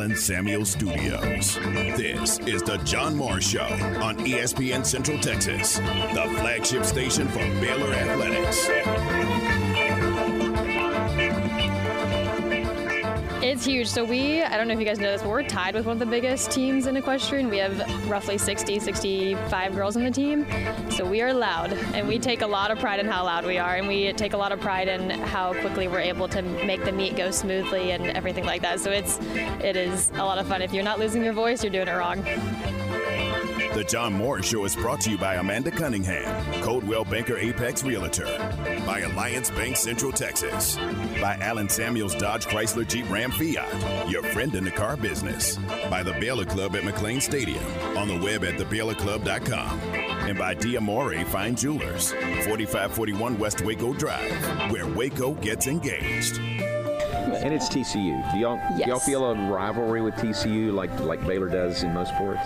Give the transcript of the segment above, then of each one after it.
Alan Samuel Studios. This is the John Morris Show on ESPN Central Texas, the flagship station for Baylor Athletics. It's huge. So we, I don't know if you guys know this, but we're tied with one of the biggest teams in equestrian. We have roughly 60, 65 girls on the team. So we are loud, and we take a lot of pride in how loud we are, and we take a lot of pride in how quickly we're able to make the meet go smoothly and everything like that. So it's, it is a lot of fun. If you're not losing your voice, you're doing it wrong. The John Morris Show is brought to you by Amanda Cunningham, Coldwell Banker Apex Realtor, by Alliance Bank Central Texas, by Alan Samuels Dodge Chrysler Jeep Ram Fiat, your friend in the car business, by the Baylor Club at McLane Stadium, on the web at thebaylorclub.com, and by Diamore Fine Jewelers, 4541 West Waco Drive, where Waco gets engaged. And it's TCU. Do y'all, Yes. y'all feel a rivalry with TCU like like Baylor does in most sports?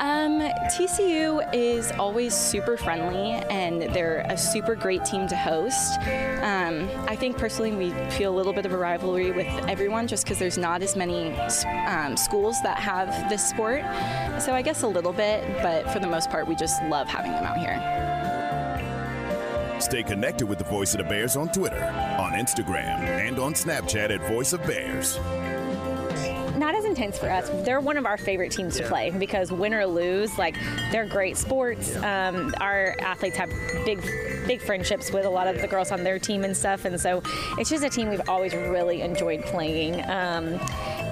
Um, TCU is always super friendly and they're a super great team to host. Um, I think personally we feel a little bit of a rivalry with everyone just because there's not as many um, schools that have this sport. So I guess a little bit, but for the most part, we just love having them out here. Stay connected with the Voice of the Bears on Twitter, on Instagram, and on Snapchat at Voice of Bears. Not as intense for us. They're one of our favorite teams to play because win or lose, like they're great sports. Um, our athletes have big, big friendships with a lot of the girls on their team and stuff, and so it's just a team we've always really enjoyed playing. Um,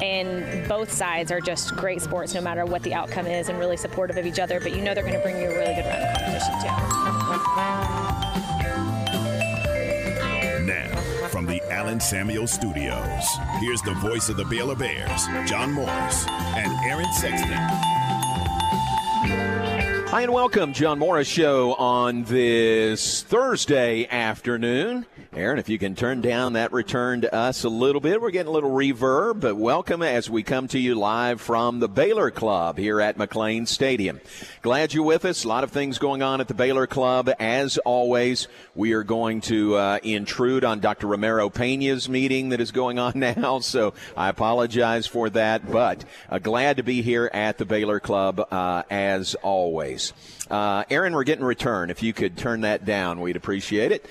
and both sides are just great sports, no matter what the outcome is, and really supportive of each other. But you know they're going to bring you a really good round of competition too. The Alan Samuel Studios, here's the voice of the Baylor Bears, John Morris, and Aaron Sexton. Hi and welcome, John Morris Show on this Thursday afternoon. Aaron, if you can turn down that return to us a little bit, we're getting a little reverb, but welcome as we come to you live from the Baylor Club here at McLane Stadium. Glad you're with us. A lot of things going on at the Baylor Club. As always, we are going to uh, intrude on Dr. Romero Pena's meeting that is going on now, so I apologize for that, but uh, glad to be here at the Baylor Club uh, as always. Uh, Aaron, we're getting return. If you could turn that down, we'd appreciate it.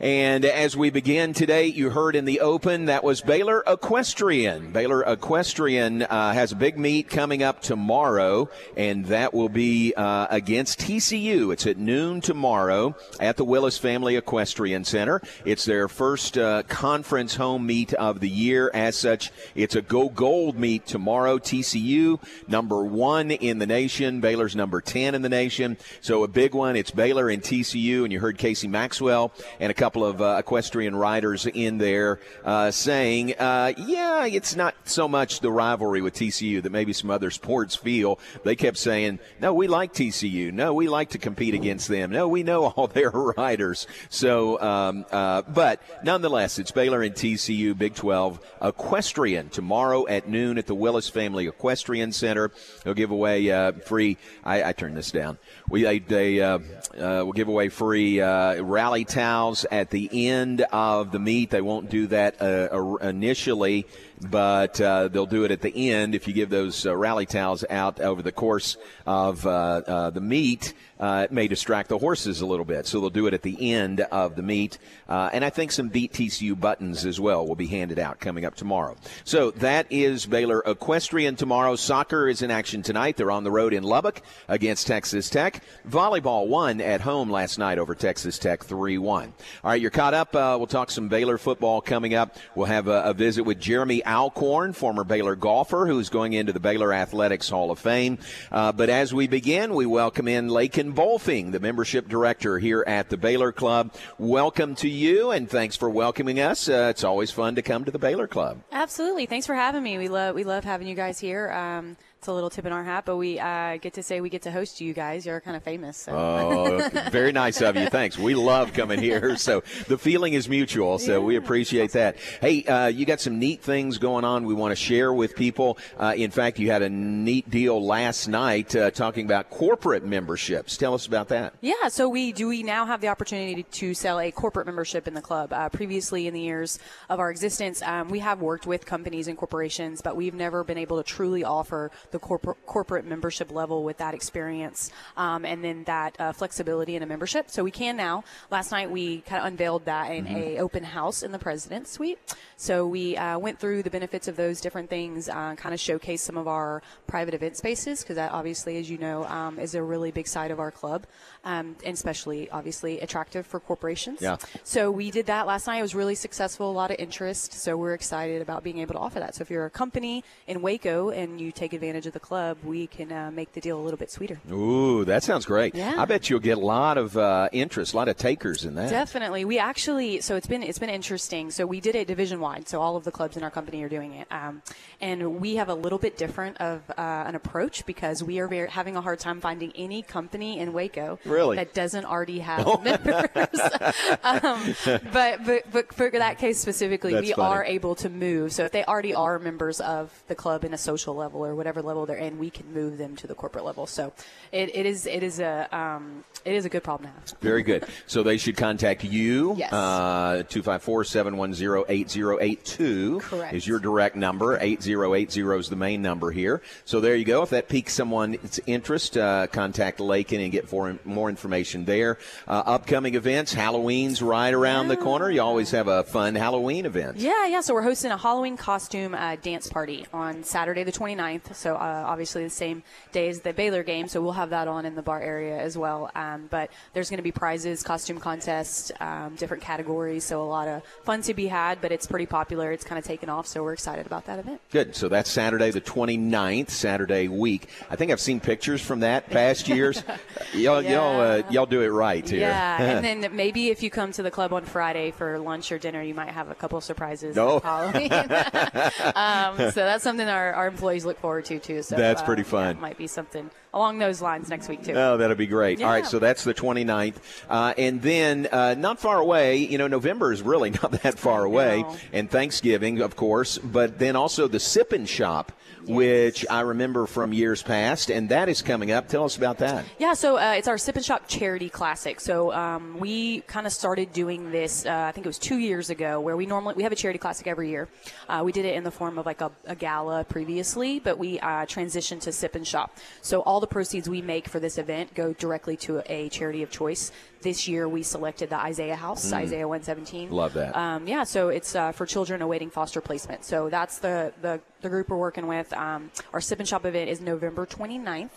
And as we begin today, you heard in the open that was Baylor Equestrian. Baylor Equestrian uh, has a big meet coming up tomorrow, and that will be uh, against TCU. It's at noon tomorrow at the Willis Family Equestrian Center. It's their first uh, conference home meet of the year. As such, it's a go gold meet tomorrow. TCU, number one in the nation. Baylor's number 10 in the nation. So a big one. It's Baylor and TCU, and you heard Casie Maxwell and a couple of uh, equestrian riders in there uh, saying, uh, yeah, it's not so much the rivalry with TCU that maybe some other sports feel. They kept saying, no, we like TCU. No, we like to compete against them. No, we know all their riders. So, um, uh, but nonetheless, it's Baylor and TCU Big 12 equestrian tomorrow at noon at the Willis Family Equestrian Center. They'll give away uh, free. I, I turned this down. We they, they uh, will give away free rally towels at the end of the meet. They won't do that uh, initially, but uh, they'll do it at the end if you give those uh, rally towels out over the course of uh, uh, the meet. Uh, it may distract the horses a little bit, so they'll do it at the end of the meet. Uh, and I think some Beat TCU buttons as well will be handed out coming up tomorrow. So that is Baylor Equestrian tomorrow. Soccer is in action tonight. They're on the road in Lubbock against Texas Tech. Volleyball won at home last night over Texas Tech 3 1. All right, you're caught up. We'll talk some Baylor football coming up. We'll have a, a visit with Jeremy Alcorn, former Baylor golfer, who's going into the Baylor Athletics Hall of Fame. Uh, but as we begin, we welcome in Lakin Bolfing, the membership director here at the Baylor Club. Welcome to you, and thanks for welcoming us. Uh, it's always fun to come to the Baylor Club. Absolutely. Thanks for having me. We love we love having you guys here. Um, it's a little tip in our hat, but we uh, get to say we get to host you guys. You're kind of famous. So. Oh, very nice of you. Thanks. We love coming here. So the feeling is mutual. So we appreciate that. Hey, uh, you got some neat things going on we want to share with people. Uh, in fact, you had a neat deal last night uh, talking about corporate memberships. Tell us about that. Yeah, so we do we now have the opportunity to sell a corporate membership in the club. Uh, previously, in the years of our existence, um, we have worked with companies and corporations, but we've never been able to truly offer the corporate corporate membership level with that experience um, and then that uh, flexibility in a membership. So we can now. Last night we kind of unveiled that in a open house in the president's suite. So we uh, went through the benefits of those different things, uh, kind of showcased some of our private event spaces because that obviously, as you know, um, is a really big side of our club, um, and especially obviously attractive for corporations. Yeah. So we did that last night. It was really successful, a lot of interest. So we're excited about being able to offer that. So if you're a company in Waco and you take advantage of the club, we can uh, make the deal a little bit sweeter. Ooh, that sounds great. Yeah. I bet you'll get a lot of uh, interest, a lot of takers in that. Definitely. We actually so it's been it's been interesting. So we did it division wide. So all of the clubs in our company are doing it, um, and we have a little bit different of uh, an approach because we are very, having a hard time finding any company in Waco Really? that doesn't already have members. um, but, but but for that case specifically, That's we funny. are able to move. So if they already are members of the club in a social level or whatever level they're in, we can move them to the corporate level. So it, it is it is a um, it is a good problem to have. Very good. So they should contact you. Yes. Uh, 254-710-8082 Correct. is your direct number. 8080 is the main number here. So there you go. If that piques someone's interest, uh, contact Lakin and get for, more information there. Uh, upcoming events, Halloween's right around the corner. You always have a fun Halloween event. Yeah, yeah. So we're hosting a Halloween costume uh, dance party on Saturday the 29th. So obviously the same day as the Baylor game. So we'll have that on in the bar area as well. Um, but there's going to be prizes, costume contests, um, different categories. So a lot of fun to be had. But it's pretty popular. It's kind of taken off. So we're excited about that event. Good. So that's Saturday the 29th, Saturday week. I think I've seen pictures from that past years. y'all, y'all, uh, y'all do it right here. Yeah, and then maybe if you come to the club on Friday for lunch or dinner, you might have a couple of surprises. No. um, so that's something our, our employees look forward to too. So That's uh, pretty fun. it might be something along those lines next week too. Oh, that'll be great. All right, so that's the 29th. Uh, and then uh, not far away, you know, November is really not that far away. And Thanksgiving, of course, but then also the Sip and Shop, which I remember from years past, and that is coming up. Tell us about that. Yeah, so uh, it's our Sip and Shop Charity Classic. So um, we kind of started doing this. Uh, I think it was two years ago, where we normally we have a charity classic every year. Uh, we did it in the form of like a, a gala previously, but we uh, transitioned to Sip and Shop. So all the proceeds we make for this event go directly to a charity of choice. This year we selected the Isaiah House, Isaiah 117. Mm. Love that. Um, yeah, so it's uh, for children awaiting foster placement. So that's the, the, the group we're working with. Um, our Sip and Shop event is November 29th.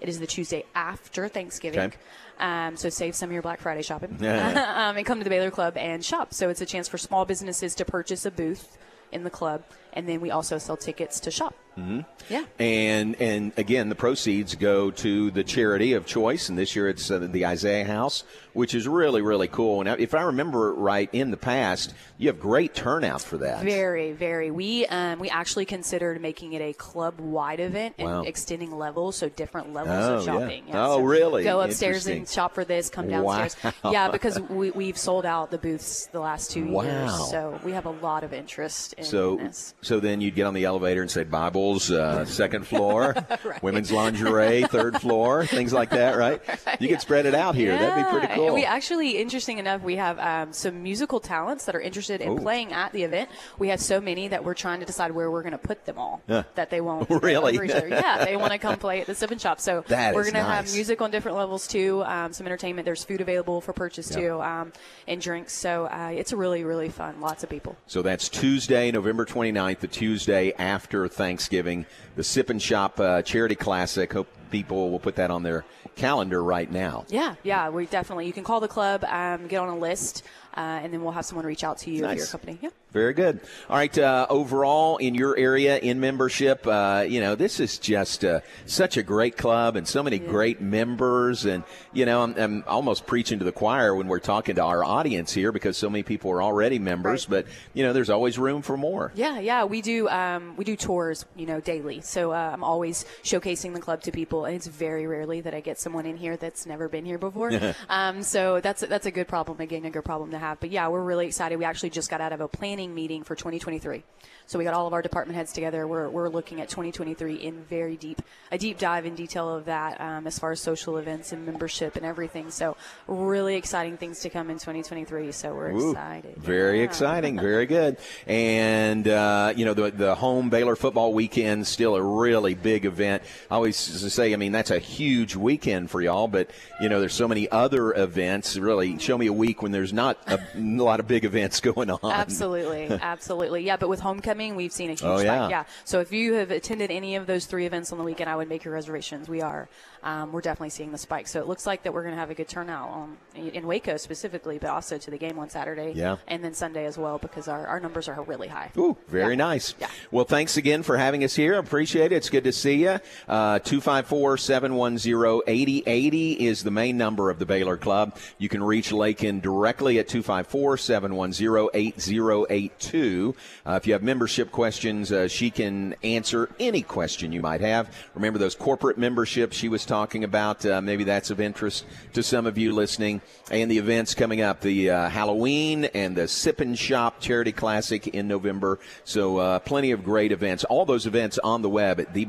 It is the Tuesday after Thanksgiving. Okay. Um, so save some of your Black Friday shopping Yeah. um, and come to the Baylor Club and shop. So it's a chance for small businesses to purchase a booth in the club, and then we also sell tickets to shop. Mm-hmm. Yeah. And and again, the proceeds go to the charity of choice, and this year it's uh, the Isaiah House, which is really really cool. And if I remember right, in the past, you have great turnout for that. Very, very. We um, we actually considered making it a club wide event and Wow. extending levels, so different levels Oh, of yeah. shopping. Oh, so really? Go upstairs and shop for this. Come downstairs. Wow. Yeah, because we, we've sold out the booths the last two Wow. years, so we have a lot of interest in So, this. So then you'd get on the elevator and say Bibles, uh, second floor, women's lingerie, third floor, things like that, right? You could spread it out here. That'd be pretty Yeah. cool. We actually, interesting enough, we have um, some musical talents that are interested in Ooh. playing at the event. We have so many that we're trying to decide where we're going to put them all. Yeah. That they won't Really? over each other. Yeah, they want to come play at the Sip and Shop. So That we're going to have music on different levels too. Um, some entertainment. There's food available for purchase too, um, and drinks. So uh, it's really, really fun. Lots of people. So that's Tuesday, November 29th, the Tuesday after Thanksgiving, the Sip and Shop uh, Charity Classic. Hope people will put that on their calendar right now. Yeah, yeah, we definitely. You can call the club, um, get on a list, uh, and then we'll have someone reach out to you if Nice. you're a company. Yeah. Very good. All right. Uh, overall, in your area, in membership, uh, you know, this is just uh, such a great club and so many yeah. great members. And, you know, I'm, I'm, almost preaching to the choir when we're talking to our audience here because so many people are already members. Right. But, you know, there's always room for more. Yeah, yeah. We do, um, we do tours, you know, daily. So uh, I'm always showcasing the club to people. And it's very rarely that I get someone in here that's never been here before. um, so that's, that's a good problem, again, a good problem to have. But yeah, we're really excited. We actually just got out of a planning planning meeting for 2023. So we got all of our department heads together. We're, we're looking at 2023 in very deep, a deep dive in detail of that um, as far as social events and membership and everything. So really exciting things to come in 2023. So we're Ooh, excited. Very yeah. exciting. Very good. And, uh, you know, the, the home Baylor football weekend still a really big event. I always say, I mean, that's a huge weekend for y'all, but, you know, there's so many other events. Really, show me a week when there's not a, a lot of big events going on. Absolutely. Absolutely. Yeah, but with homecoming, we've seen a huge oh, yeah. spike. Yeah. So if you have attended any of those three events on the weekend, I would make your reservations. We are um, we're definitely seeing the spike. So it looks like that we're going to have a good turnout on, in Waco specifically, but also to the game on Saturday yeah. and then Sunday as well because our, our numbers are really high. Ooh, very yeah. nice. Yeah. Well, thanks again for having us here. Appreciate it. It's good to see you. Uh, 254 710 8080 is the main number of the Baylor Club. You can reach Lakin directly at 254 710 8082. Uh, if you have membership questions, uh, she can answer any question you might have. Remember those corporate memberships she was talking about. Uh, maybe that's of interest to some of you listening. And the events coming up the uh, Halloween and the Sip and Shop Charity Classic in November. So, uh, plenty of great events. All those events on the web at the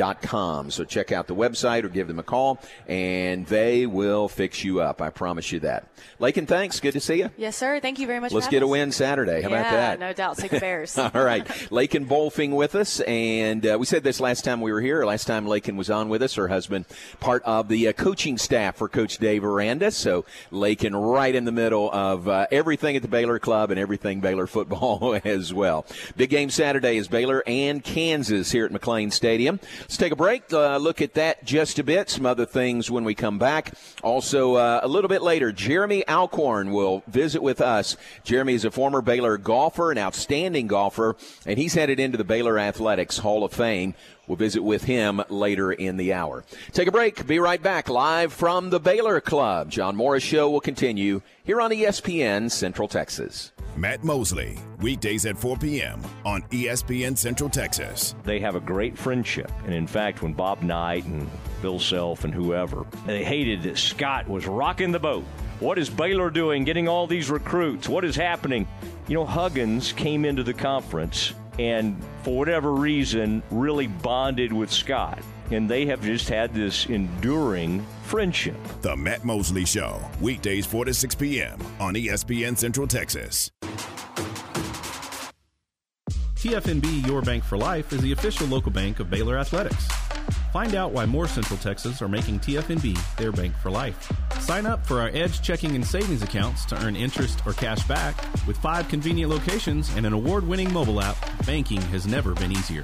Com. So check out the website or give them a call, and they will fix you up. I promise you that. Lakin, thanks. Good to see you. Yes, sir. Thank you very much. Let's get a win Saturday. How yeah, about that? No doubt. Take Bears. All right. Lakin Bolfing with us, and uh, we said this last time we were here. Last time Lakin was on with us, her husband, part of the uh, coaching staff for Coach Dave Aranda. So Lakin right in the middle of uh, everything at the Baylor Club and everything Baylor football as well. Big game Saturday is Baylor and Kansas here at McLane Stadium. Let's take a break. Uh, look at that just a bit. Some other things when we come back. Also, uh, a little bit later, Jeremy Alcorn will visit with us. Jeremy is a former Baylor golfer, an outstanding golfer, and he's headed into the Baylor Athletics Hall of Fame. We'll visit with him later in the hour. Take a break. Be right back live from the Baylor Club. John Morris Show will continue here on ESPN Central Texas. Matt Mosley, weekdays at 4 p.m. on ESPN Central Texas. They have a great friendship. And in fact, when Bob Knight and Bill Self and whoever, they hated that Scott was rocking the boat. What is Baylor doing getting all these recruits? What is happening? You know, Huggins came into the conference and for whatever reason really bonded with Scott. And they have just had this enduring friendship. The Matt Mosley Show, weekdays 4 to 6 p.m. on ESPN Central Texas. TFNB Your Bank for Life is the official local bank of Baylor Athletics. Find out why more Central Texas are making TFNB their bank for life. Sign up for our Edge checking and savings accounts to earn interest or cash back. With five convenient locations and an award winning mobile app, banking has never been easier.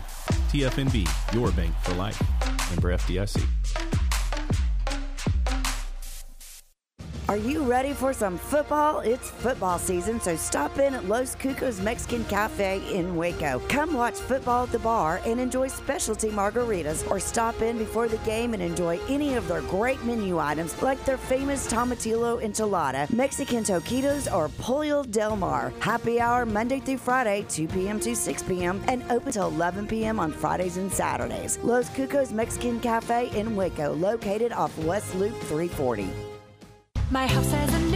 TFNB, your bank for life. Member FDIC. Are you ready for some football? It's football season, so stop in at Los Cucos Mexican Cafe in Waco. Come watch football at the bar and enjoy specialty margaritas, or stop in before the game and enjoy any of their great menu items like their famous tomatillo enchilada, Mexican taquitos, or pollo del mar. Happy hour Monday through Friday, 2 p.m. to 6 p.m., and open till 11 p.m. on Fridays and Saturdays. Los Cucos Mexican Cafe in Waco, located off West Loop 340. My house has a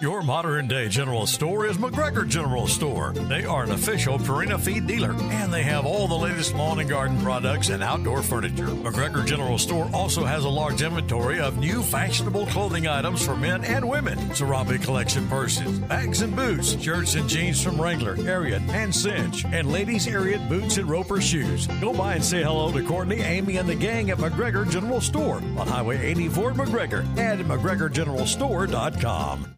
Your modern day general store is McGregor General Store. They are an official Purina feed dealer and they have all the latest lawn and garden products and outdoor furniture. McGregor General Store also has a large inventory of new fashionable clothing items for men and women. Sarabi collection purses, bags and boots, shirts and jeans from Wrangler, Ariat, and Cinch, and ladies' Ariat boots and Roper shoes. Go by and say hello to Courtney, Amy, and the gang at McGregor General Store on Highway 84 McGregor and at McGregorGeneralStore.com.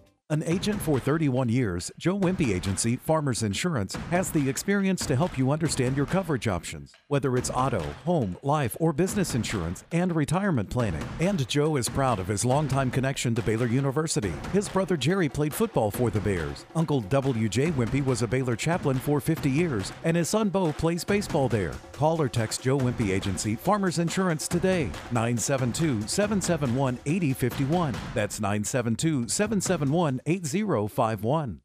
An agent for 31 years, Joe Wimpy Agency Farmers Insurance has the experience to help you understand your coverage options, whether it's auto, home, life, or business insurance, and retirement planning. And Joe is proud of his longtime connection to Baylor University. His brother Jerry played football for the Bears. Uncle W.J. Wimpy was a Baylor chaplain for 50 years, and his son Bo plays baseball there. Call or text Joe Wimpy Agency Farmers Insurance today, 972 771 8051. That's 972 771 8051.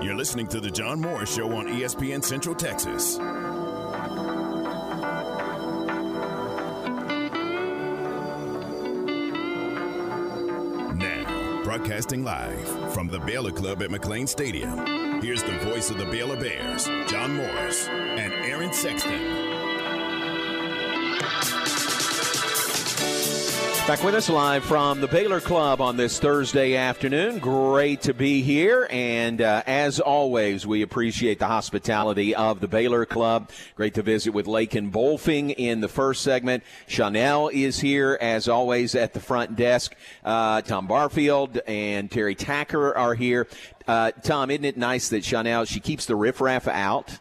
You're listening to The John Morris Show on ESPN Central Texas. Broadcasting live from the Baylor Club at McLane Stadium. Here's the voice of the Baylor Bears, John Morris and Aaron Sexton. Back with us live from the Baylor Club on this Thursday afternoon. Great to be here. And uh, as always, we appreciate the hospitality of the Baylor Club. Great to visit with Lakin Bolfing in the first segment. Chanel is here, as always, at the front desk. Uh, Tom Barfield and Terry Tacker are here. Uh, Tom, isn't it nice that Chanel, she keeps the riffraff out?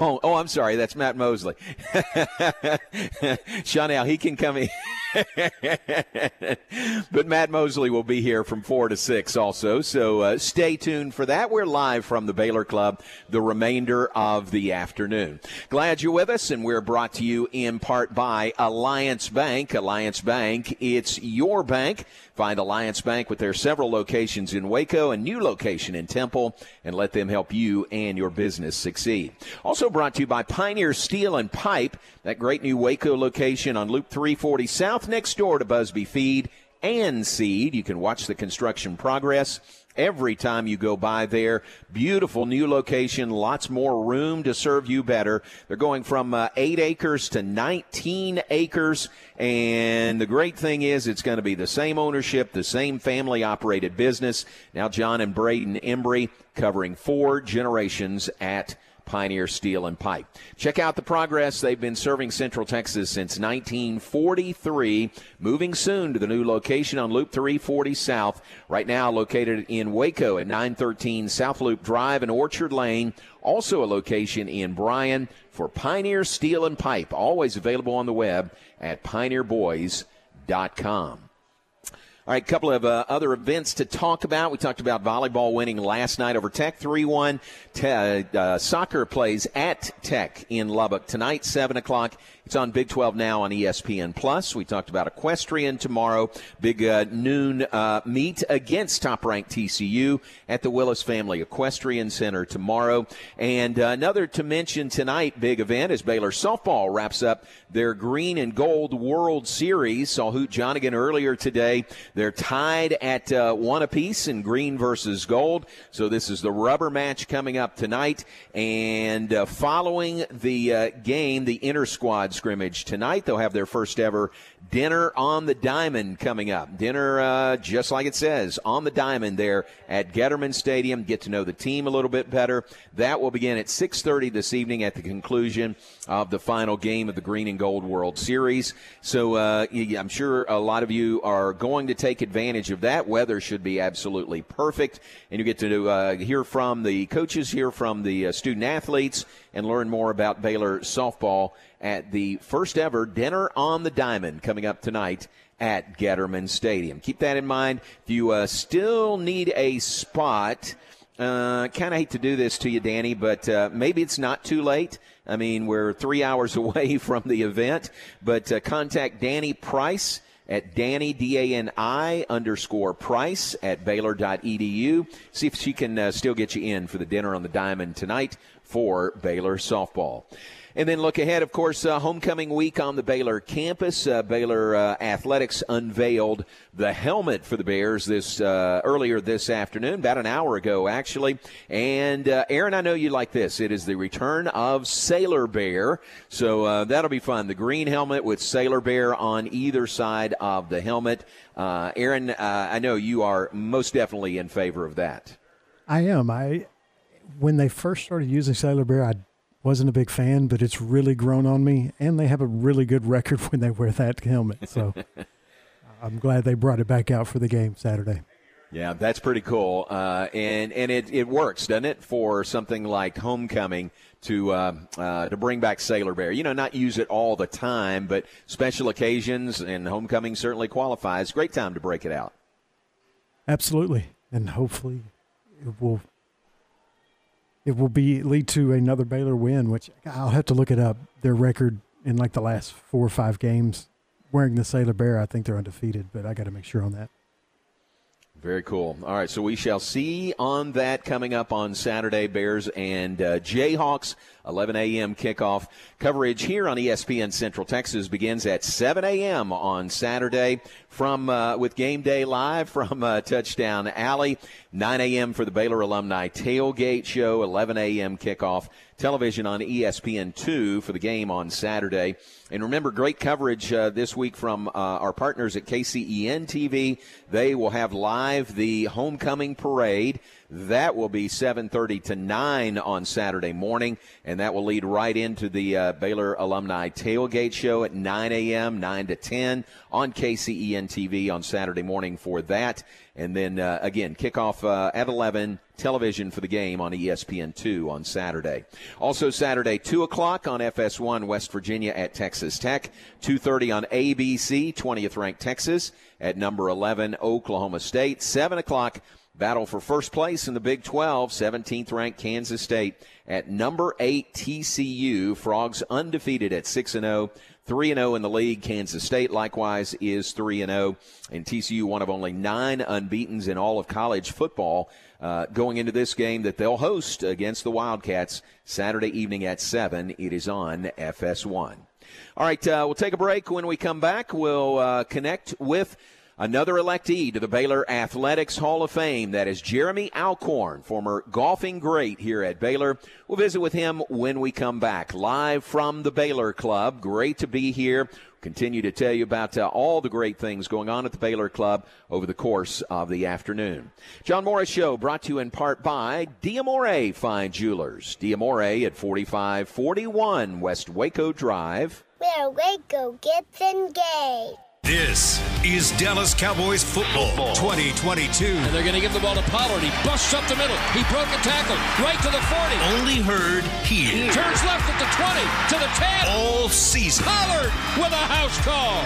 Oh, oh, I'm sorry. That's Matt Mosley. Chanel, he can come in. but Matt Mosley will be here from 4 to 6 also. So uh, stay tuned for that. We're live from the Baylor Club the remainder of the afternoon. Glad you're with us, and we're brought to you in part by Alliance Bank. Alliance Bank, it's your bank. Find Alliance Bank with their several locations in Waco and new location in Temple and let them help you and your business succeed. Also brought to you by Pioneer Steel and Pipe, that great new Waco location on Loop 340 South next door to Busby Feed and Seed. You can watch the construction progress every time you go by there. Beautiful new location, lots more room to serve you better. They're going from uh, 8 acres to 19 acres. And the great thing is, it's going to be the same ownership, the same family operated business. Now, John and Braden Embry covering four generations at Pioneer Steel and Pipe. Check out the progress. They've been serving Central Texas since 1943, moving soon to the new location on Loop 340 South, right now located in Waco at 913 South Loop Drive and Orchard Lane. Also a location in Bryan for Pioneer Steel and Pipe, always available on the web at pioneerboys.com. All right, a couple of uh, other events to talk about. We talked about volleyball winning last night over Tech 3 1. Te- uh, soccer plays at Tech in Lubbock tonight, 7 o'clock. It's on Big 12 now on ESPN Plus. We talked about equestrian tomorrow. Big uh, noon uh, meet against top-ranked TCU at the Willis Family Equestrian Center tomorrow. And uh, another to mention tonight, big event is Baylor softball wraps up their green and gold World Series. Saw Hoot Johnigan earlier today. They're tied at uh, one apiece in green versus gold. So this is the rubber match coming up tonight. And uh, following the uh, game, the inter squad scrimmage tonight, they'll have their first ever dinner on the diamond coming up. Dinner, uh, just like it says, on the diamond there at Getterman Stadium. Get to know the team a little bit better. That will begin at 6:30 this evening at the conclusion of the final game of the Green and Gold World Series. So uh, I'm sure a lot of you are going to take advantage of that. Weather should be absolutely perfect, and you get to uh, hear from the coaches, hear from the uh, student athletes, and learn more about Baylor softball at the first ever dinner on the diamond coming up tonight at Getterman Stadium. Keep that in mind. If you uh, still need a spot, uh, kind of hate to do this to you, Dani, but uh, maybe it's not too late. I mean, we're three hours away from the event, but uh, contact Dani Price at Dani, D-A-N-I underscore Price at Baylor.edu. See if she can uh, still get you in for the dinner on the diamond tonight for Baylor softball. And then look ahead, of course, uh, homecoming week on the Baylor campus. Uh, Baylor uh, Athletics unveiled the helmet for the Bears this uh, earlier this afternoon, about an hour ago, actually. And uh, Aaron, I know you like this. It is the return of Sailor Bear, so uh, that'll be fun. The green helmet with Sailor Bear on either side of the helmet. Aaron, I know you are most definitely in favor of that. I am. I when they first started using Sailor Bear, I wasn't a big fan, but it's really grown on me, and they have a really good record when they wear that helmet. So I'm glad they brought it back out for the game Saturday. Yeah, that's pretty cool, uh, and and it, it works, doesn't it, for something like homecoming to uh, uh, to bring back Sailor Bear. You know, not use it all the time, but special occasions and homecoming certainly qualifies. Great time to break it out. Absolutely, and hopefully it will it will be lead to another Baylor win, which I'll have to look it up. Their record in like the last four or five games wearing the Sailor Bear, I think they're undefeated, but I got to make sure on that. Very cool. All right, so we shall see on that coming up on Saturday. Bears and uh, Jayhawks, 11 a.m. kickoff coverage here on ESPN Central Texas begins at 7 a.m. on Saturday from uh, with Game Day live from uh, Touchdown Alley. 9 a.m. for the Baylor Alumni Tailgate Show. 11 a.m. kickoff television on E ESPN2 for the game on Saturday. And remember, great coverage uh, this week from uh, our partners at KCEN TV. They will have live the homecoming parade. That will be 7:30 to 9 on Saturday morning, and that will lead right into the uh, Baylor Alumni Tailgate Show at 9 a.m., 9 to 10 on KCEN TV on Saturday morning for that. And then uh, again, kickoff uh, at 11, television for the game on E ESPN2 on Saturday. Also Saturday, 2 o'clock on FS1 West Virginia at Texas Tech. 2.30 on ABC, 20th ranked Texas at number 11 Oklahoma State. 7 o'clock battle for first place in the Big 12, 17th ranked Kansas State at number 8 TCU. Frogs undefeated at 6 and 0. 3 and 0 in the league. Kansas State likewise is 3 and 0. And TCU one of only nine unbeatens in all of college football uh, going into this game that they'll host against the Wildcats Saturday evening at 7. It is on FS1. All right, uh, we'll take a break. When we come back, we'll uh, connect with another electee to the Baylor Athletics Hall of Fame. That is Jeremy Alcorn, former golfing great here at Baylor. We'll visit with him when we come back. Live from the Baylor Club. Great to be here. Continue to tell you about uh, all the great things going on at the Baylor Club over the course of the afternoon. John Morris Show brought to you in part by Diamore Fine Jewelers. Diamore at 4541 West Waco Drive. Where Waco gets engaged. This is Dallas Cowboys football 2022. And they're going to give the ball to Pollard. He busts up the middle. He broke a tackle right to the 40. Only heard here. Turns left at the 20 to the 10. All season. Pollard with a house call.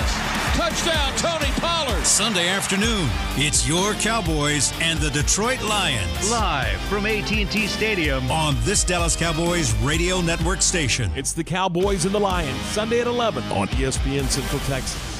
Touchdown, Tony Pollard. Sunday afternoon, it's your Cowboys and the Detroit Lions. Live from AT&T Stadium on this Dallas Cowboys radio network station. It's the Cowboys and the Lions, Sunday at 11 on ESPN Central Texas.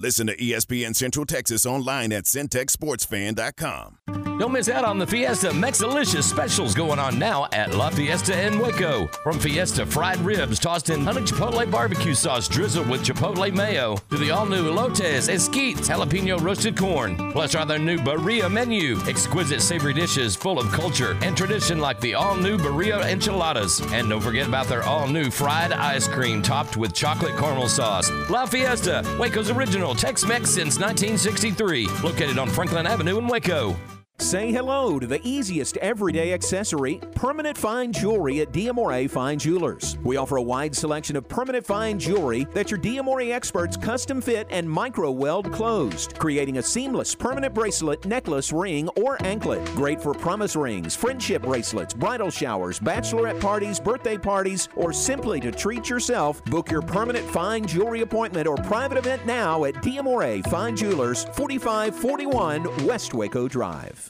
Listen to ESPN Central Texas online at centexsportsfan.com. Don't miss out on the Fiesta Mexalicious specials going on now at La Fiesta in Waco. From Fiesta fried ribs tossed in honey chipotle barbecue sauce drizzled with chipotle mayo to the all-new Lotes Esquites jalapeno roasted corn. Plus our new Barilla menu. Exquisite savory dishes full of culture and tradition like the all-new Barilla enchiladas. And don't forget about their all-new fried ice cream topped with chocolate caramel sauce. La Fiesta, Waco's original Tex-Mex since 1963. Located on Franklin Avenue in Waco. Say hello to the easiest everyday accessory, permanent fine jewelry at Diamore Fine Jewelers. We offer a wide selection of permanent fine jewelry that your Diamore experts custom fit and micro weld closed, creating a seamless permanent bracelet, necklace, ring, or anklet. Great for promise rings, friendship bracelets, bridal showers, bachelorette parties, birthday parties, or simply to treat yourself. Book your permanent fine jewelry appointment or private event now at Diamore Fine Jewelers, 4541 West Waco Drive.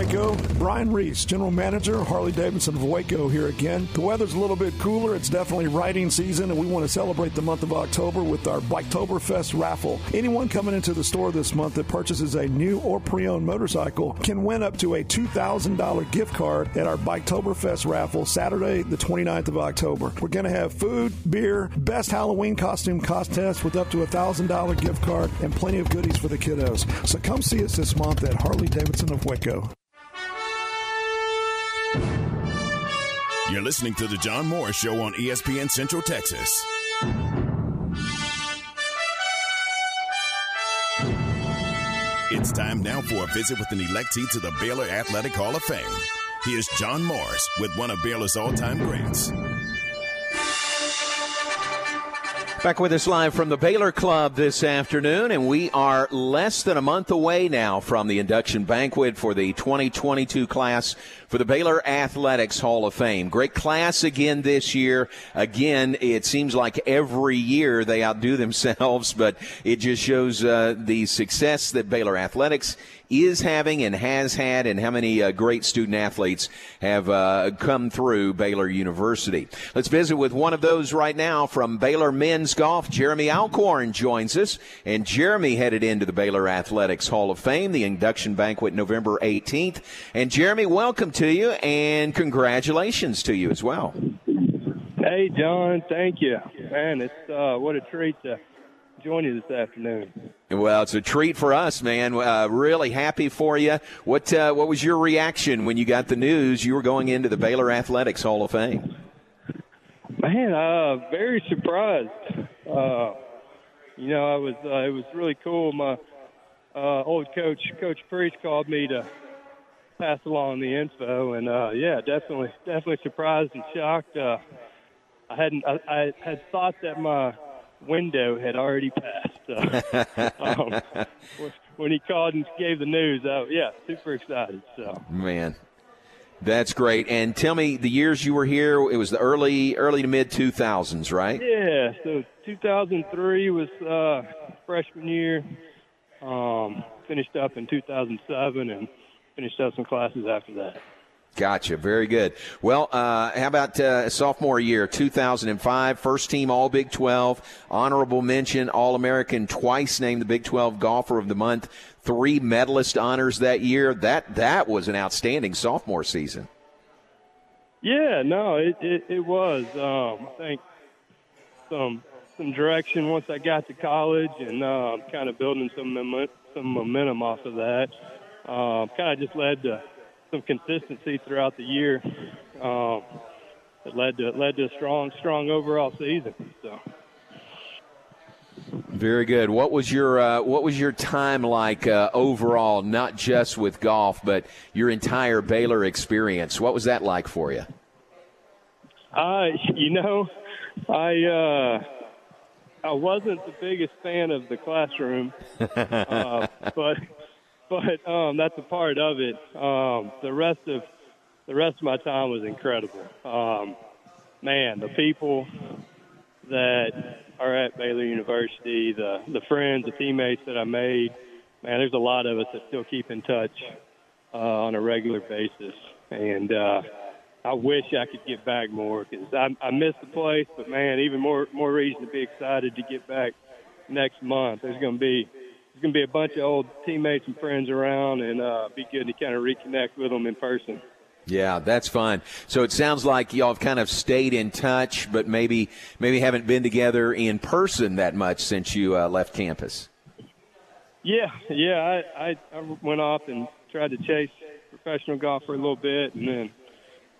Waco. Brian Reese, General Manager, Harley Davidson of Waco, here again. The weather's a little bit cooler. It's definitely riding season, and we want to celebrate the month of October with our Biketoberfest raffle. Anyone coming into the store this month that purchases a new or pre owned motorcycle can win up to a $2,000 gift card at our Biketoberfest raffle Saturday, the 29th of October. We're going to have food, beer, best Halloween costume contest with up to a $1,000 gift card, and plenty of goodies for the kiddos. So come see us this month at Harley Davidson of Waco. You're listening to The John Morris Show on ESPN Central Texas. It's time now for a visit with an electee to the Baylor Athletic Hall of Fame. Here's John Morris with one of Baylor's all time greats. Back with us live from the Baylor Club this afternoon, and we are less than a month away now from the induction banquet for the 2022 class for the Baylor Athletics Hall of Fame. Great class again this year. Again, it seems like every year they outdo themselves, but it just shows uh, the success that Baylor Athletics is having and has had, and how many uh, great student athletes have uh, come through Baylor University. Let's visit with one of those right now from Baylor Men's Golf. Jeremy Alcorn joins us, and Jeremy headed into the Baylor Athletics Hall of Fame, the induction banquet November 18th. And Jeremy, welcome to you, and congratulations to you as well. Hey, John, thank you. Man, it's uh, what a treat to join you this afternoon. Well, it's a treat for us, man. Uh, really happy for you. What uh, what was your reaction when you got the news you were going into the Baylor Athletics Hall of Fame? Man, uh, very surprised. Uh, you know, I was uh, it was really cool. My uh, old coach, Coach Priest, called me to pass along the info, and uh, yeah, definitely, definitely surprised and shocked. Uh, I hadn't, I, I had thought that my window had already passed. Um, when he called and gave the news, oh yeah, super excited. So Man, that's great. And tell me, the years you were here, it was the early early to mid 2000s, right? yeah, so 2003 was uh, freshman year. Um, finished up in 2007 and finished up some classes after that. Gotcha. Very good. Well, uh, how about uh, sophomore year, 2005, first team All Big 12, honorable mention, All American, twice named the Big 12 Golfer of the Month, three medalist honors that year. That that was an outstanding sophomore season. Yeah, no, it it, it was. Um, I think some some direction once I got to college and uh, kind of building some some momentum off of that. Uh, kind of just led to some consistency throughout the year. Um, it led to led to a strong strong overall season. So. Very good. What was your uh, what was your time like uh, overall? Not just with golf, but your entire Baylor experience. What was that like for you? Uh, you know, I uh, I wasn't the biggest fan of the classroom, uh, but but um, that's a part of it. Um, the rest of the rest of my time was incredible. Um, man, the people that are at Baylor University, the the friends, the teammates that I made, man, there's a lot of us that still keep in touch uh, on a regular basis, and uh, I wish I could get back more because I, I miss the place. But man, even more more reason to be excited to get back next month. There's going to be there's going to be a bunch of old teammates and friends around, and uh, be good to kind of reconnect with them in person. Yeah, that's fun. So it sounds like y'all have kind of stayed in touch, but maybe maybe haven't been together in person that much since you uh, left campus. Yeah, yeah. I, I I went off and tried to chase professional golf for a little bit, and then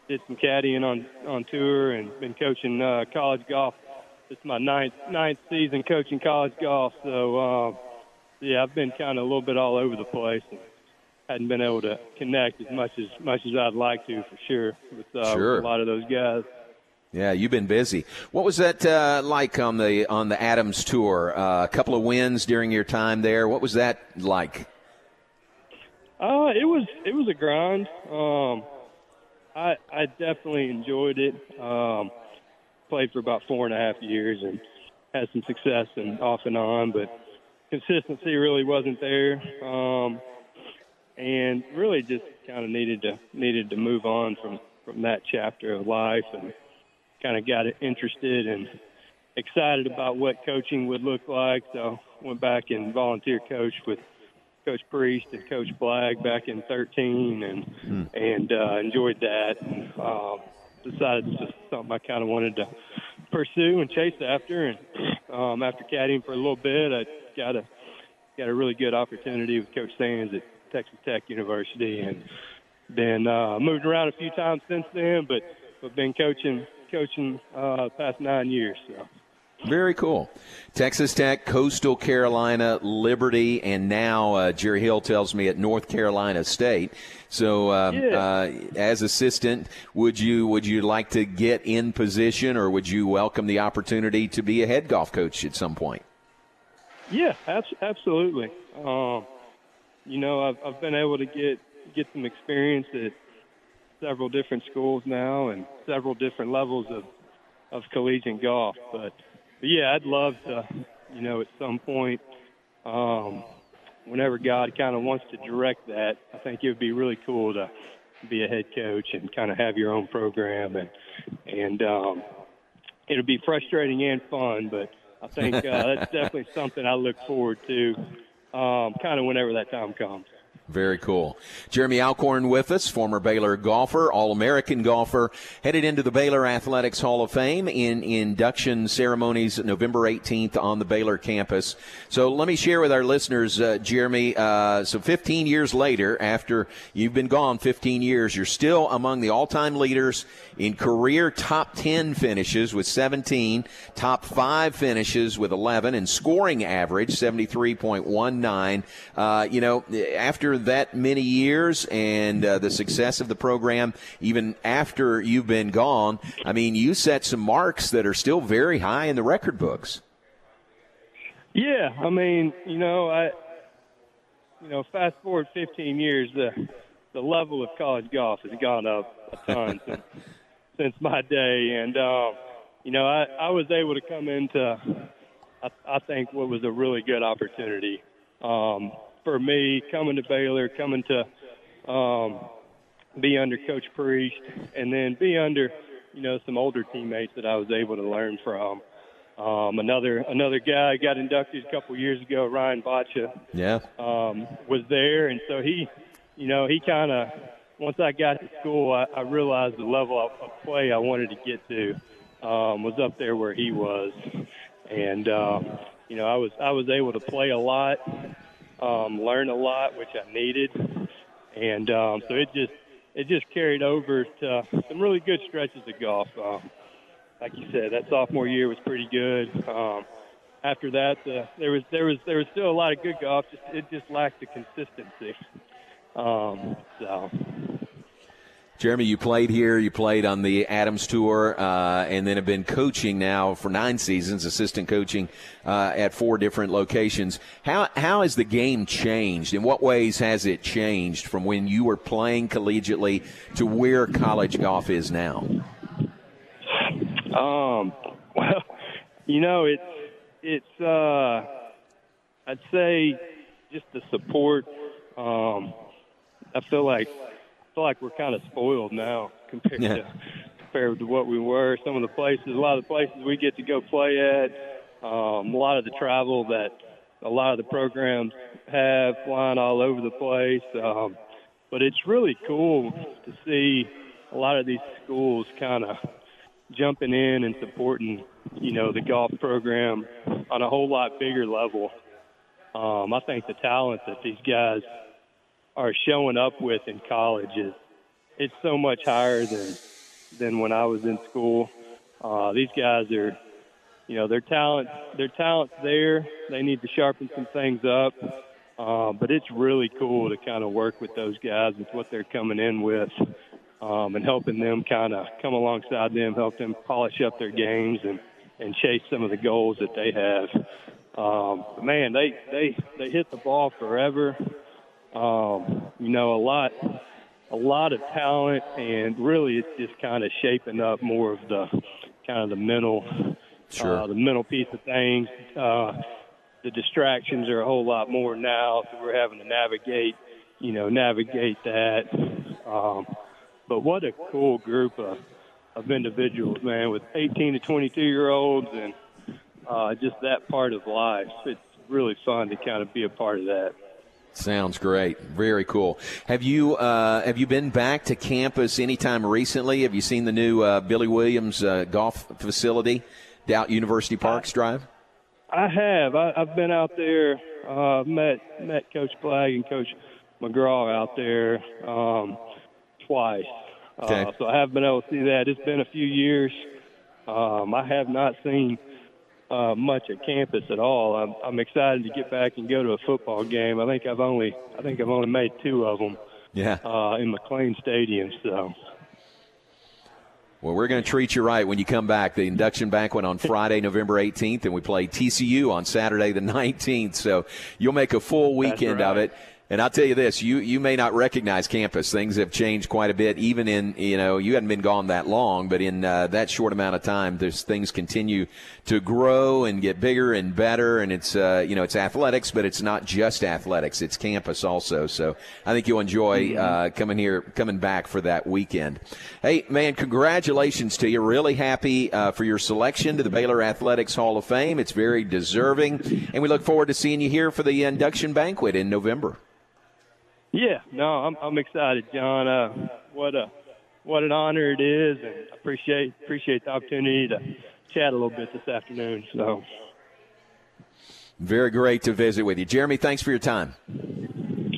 did some caddying on on tour, and been coaching uh, college golf. It's my ninth ninth season coaching college golf, so uh, yeah, I've been kind of a little bit all over the place. And hadn't been able to connect as much as much as I'd like to, for sure, with, uh, Sure. with a lot of those guys. Yeah, you've been busy. What was that uh, like on the on the Adams tour? Uh, a couple of wins during your time there. What was that like? Uh, it was it was a grind. Um, I I definitely enjoyed it. Um, played for about four and a half years and had some success and off and on, but consistency really wasn't there. Um, and really just kind of needed to needed to move on from from that chapter of life and kind of got interested and excited about what coaching would look like. So went back and volunteer coached with Coach Priest and Coach Blagg back in 13 and and uh, enjoyed that. And, um, decided it's just something I kind of wanted to pursue and chase after. And um, after caddying for a little bit, I got a got a really good opportunity with Coach Sands at Texas Tech University, and been uh, moved around a few times since then. But but been coaching coaching uh, the past nine years. So Very cool. Texas Tech, Coastal Carolina, Liberty, and now uh, Jerry Hill tells me at North Carolina State. So, uh, Yeah. uh, as assistant, would you would you like to get in position, or would you welcome the opportunity to be a head golf coach at some point? Yeah, abs- absolutely. Um, you know, I've, I've been able to get get some experience at several different schools now and several different levels of of collegiate golf. But, but yeah, I'd love to, you know, at some point, um, whenever God kind of wants to direct that, I think it would be really cool to be a head coach and kind of have your own program and and um, it'll be frustrating and fun, but I think uh, that's definitely something I look forward to, um, kind of whenever that time comes. Very cool. Jeremy Alcorn with us, former Baylor golfer, All American golfer, headed into the Baylor Athletics Hall of Fame in induction ceremonies November 18th on the Baylor campus. So let me share with our listeners, uh, Jeremy. Uh, so 15 years later, after you've been gone 15 years, you're still among the all time leaders in career top 10 finishes with 17, top five finishes with 11, and scoring average 73.19. Uh, you know, after that many years and uh, the success of the program, even after you've been gone, I mean, you set some marks that are still very high in the record books. Yeah, I mean, you know, I, you know, fast forward 15 years, the the level of college golf has gone up a ton since, since my day, and um, you know, I I was able to come into, I, I think, what was a really good opportunity. Um, for me coming to Baylor, coming to um, be under Coach Priest, and then be under, you know, some older teammates that I was able to learn from. Um, another another guy got inducted a couple years ago, Ryan Baca, Yeah. um, was there, and so he, you know, he kind of once I got to school, I, I realized the level of, of play I wanted to get to um, was up there where he was, and um, you know, I was I was able to play a lot, um, learn a lot, which I needed, and um, so it just it just carried over to some really good stretches of golf. Um, like you said, that sophomore year was pretty good. Um, after that, uh, there was there was there was still a lot of good golf. Just, it just lacked the consistency. Um, so Jeremy, you played here. You played on the Adams Tour, uh, and then have been coaching now for nine seasons, assistant coaching uh, at four different locations. How how has the game changed? In what ways has it changed from when you were playing collegiately to where college golf is now? Um, well, you know, it's it's uh, I'd say just the support. Um, I feel like feel like we're kind of spoiled now compared Yeah. to compared to what we were. Some of the places, a lot of the places we get to go play at, um, a lot of the travel that a lot of the programs have, flying all over the place. Um, but it's really cool to see a lot of these schools kind of jumping in and supporting, you know, the golf program on a whole lot bigger level. Um, I think the talent that these guys are showing up with in college is it's so much higher than than when I was in school. Uh, these guys are, you know, their talent their talent's there. They need to sharpen some things up. Uh, but it's really cool to kind of work with those guys with what they're coming in with um, and helping them kind of come alongside them, help them polish up their games and, and chase some of the goals that they have. Um, man, they, they, they hit the ball forever. Um, you know, a lot, a lot of talent and really it's just kind of shaping up more of the kind of the mental, Sure. uh, the mental piece of things. Uh, the distractions are a whole lot more now, so we're having to navigate, you know, navigate that. Um, but what a cool group of, of individuals, man, with 18 to 22 year olds and uh, just that part of life. It's really fun to kind of be a part of that. Sounds great. Very cool. Have you uh, have you been back to campus anytime recently? Have you seen the new uh, Billy Williams uh, golf facility down University Parks Drive? I have. I, I've been out there. Uh, met met Coach Flagg and Coach McGraw out there um, twice. Okay. Uh, so I have been able to see that. It's been a few years. Um, I have not seen uh, much at campus at all. I'm, I'm excited to get back and go to a football game. I think I've only I think I've only made two of them Yeah. uh, in McLane Stadium. So Well, we're going to treat you right when you come back. The induction banquet on Friday, November 18th, and we play TCU on Saturday, the 19th. So you'll make a full weekend of it. And I'll tell you this: you you may not recognize campus. Things have changed quite a bit, even in you know you hadn't been gone that long, but in uh, that short amount of time, there's things continue to grow and get bigger and better. And it's uh, you know it's athletics, but it's not just athletics; it's campus also. So I think you'll enjoy uh, coming here, coming back for that weekend. Hey, man, congratulations to you! Really happy uh, for your selection to the Baylor Athletics Hall of Fame. It's very deserving, and we look forward to seeing you here for the induction banquet in November. Yeah, no, I'm I'm excited, John. Uh, what a what an honor it is, and appreciate appreciate the opportunity to chat a little bit this afternoon. So Very great to visit with you. Jeremy, thanks for your time.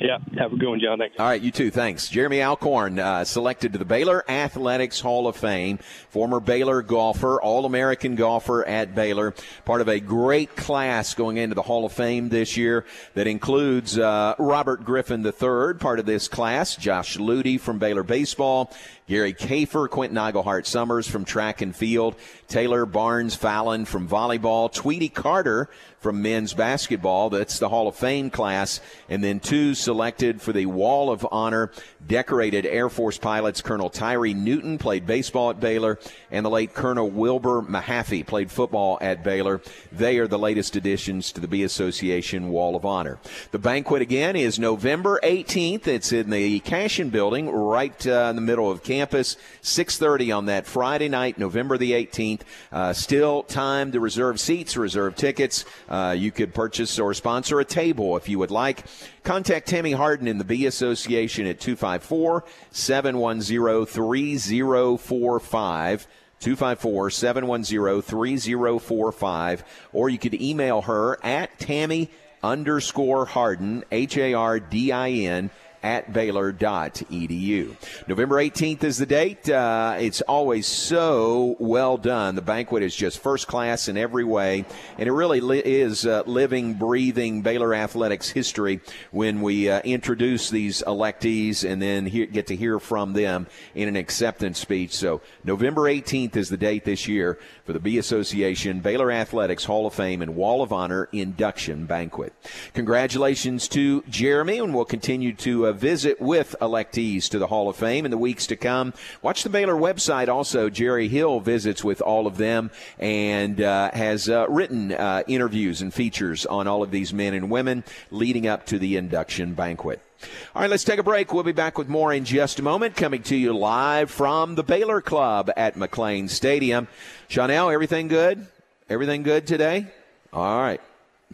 Yeah, have a good one, John. Thanks. All right, you too. Thanks. Jeremy Alcorn, uh, selected to the Baylor Athletics Hall of Fame, former Baylor golfer, All American golfer at Baylor, part of a great class going into the Hall of Fame this year that includes uh, Robert Griffin III, part of this class, Josh Ludy from Baylor Baseball, Gary Kafer, Quentin Iglehart Summers from track and field, Taylor Barnes Fallon from volleyball, Tweety Carter from men's basketball. That's the Hall of Fame class. And then two selected for the Wall of Honor, decorated Air Force pilots. Colonel Tyree Newton played baseball at Baylor, and the late Colonel Wilbur Mahaffey played football at Baylor. They are the latest additions to the B Association Wall of Honor. The banquet again is November 18th. It's in the Cashion building right uh, in the middle of campus. 6:30 on that Friday night, November the 18th. Uh, still time to reserve seats, reserve tickets. Uh, you could purchase or sponsor a table if you would like. Contact Tammy Hardin in the B Association at 254 710 3045. 254 710 3045. Or you could email her at Tammy underscore Hardin, H A R D I N, at Baylor.edu. November 18th is the date. Uh, it's always so well done. The banquet is just first class in every way, and it really li- is uh, living, breathing Baylor athletics history when we uh, introduce these electees and then hear, get to hear from them in an acceptance speech. So November 18th is the date this year for the B Association Baylor Athletics Hall of Fame and Wall of Honor induction banquet. Congratulations to Jeremy, and we'll continue to uh, visit with electees to the Hall of Fame in the weeks to come. Watch the Baylor website also. Jerry Hill visits with all of them and uh, has uh, written uh, interviews and features on all of these men and women leading up to the induction banquet. All right, let's take a break. We'll be back with more in just a moment. Coming to you live from the Baylor Club at McLane Stadium. Chanel, everything good? Everything good today? All right.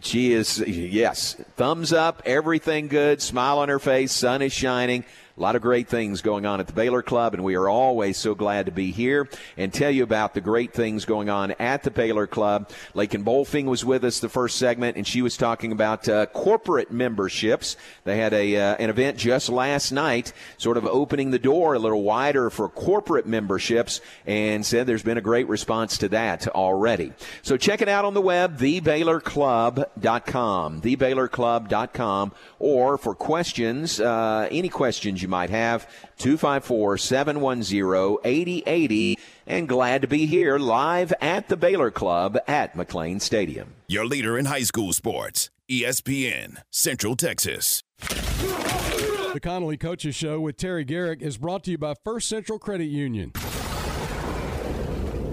She is, yes, thumbs up, everything good, smile on her face, sun is shining. A lot of great things going on at the Baylor Club, and we are always so glad to be here and tell you about the great things going on at the Baylor Club. Lakin Bolfing was with us the first segment, and she was talking about uh, corporate memberships. They had a uh, an event just last night, sort of opening the door a little wider for corporate memberships, and said there's been a great response to that already. So check it out on the web, thebaylorclub.com, thebaylorclub.com, or for questions, uh, any questions you might have, 254 710 8080. And glad to be here live at the Baylor Club at McLane Stadium. Your leader in high school sports, ESPN, Central Texas. The Connally Coaches Show with Terry Garrick is brought to you by First Central Credit Union.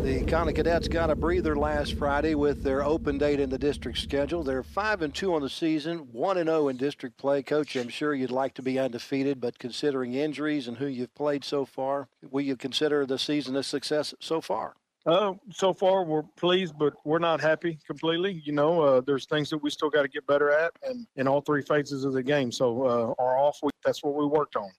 The Connally Cadets got a breather last Friday with their open date in the district schedule. They're five and two on the season, one and zero in district play. Coach, I'm sure you'd like to be undefeated, but considering injuries and who you've played so far, will you consider the season a success so far? Uh, so far we're pleased, but we're not happy completely. You know, uh, there's things that we still got to get better at, and in all three phases of the game. So uh, our off week, that's what we worked on.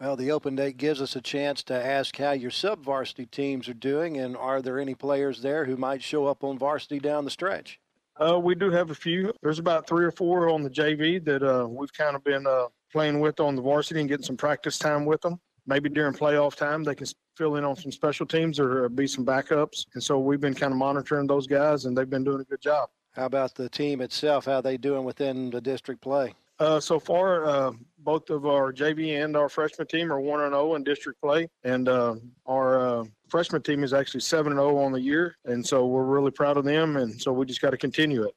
Well, the open date gives us a chance to ask how your sub varsity teams are doing, and are there any players there who might show up on varsity down the stretch? Uh, we do have a few. There's about three or four on the JV that uh, we've kind of been uh, playing with on the varsity and getting some practice time with them. maybe during playoff time they can fill in on some special teams or be some backups. And so we've been kind of monitoring those guys, and they've been doing a good job. How about the team itself? How they doing within the district play? Uh, so far, uh, both of our JV and our freshman team are one and zero in district play, and uh, our uh, freshman team is actually seven and zero on the year, and so we're really proud of them, and so we just got to continue it.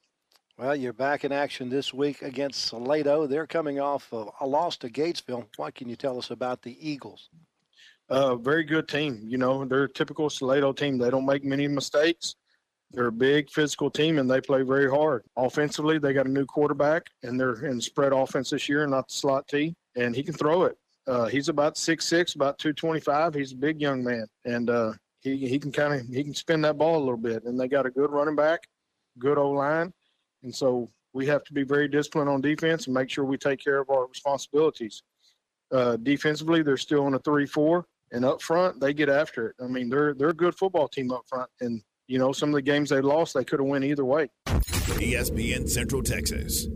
Well, you're back in action this week against Salado. They're coming off of a loss to Gatesville. What can you tell us about the Eagles? Uh, very good team. You know, they're a typical Salado team. They don't make many mistakes. They're a big physical team and they play very hard. Offensively, they got a new quarterback and they're in spread offense this year, not the slot T, and he can throw it. Uh, he's about six six, about two twenty five. He's a big young man, and uh, he he can kind of he can spin that ball a little bit. And they got a good running back, good O line, and so we have to be very disciplined on defense and make sure we take care of our responsibilities. Uh, defensively, they're still on a three four, and up front they get after it. I mean, they're they're a good football team up front, and you know some of the games they lost they could have won either way. ESPN Central Texas.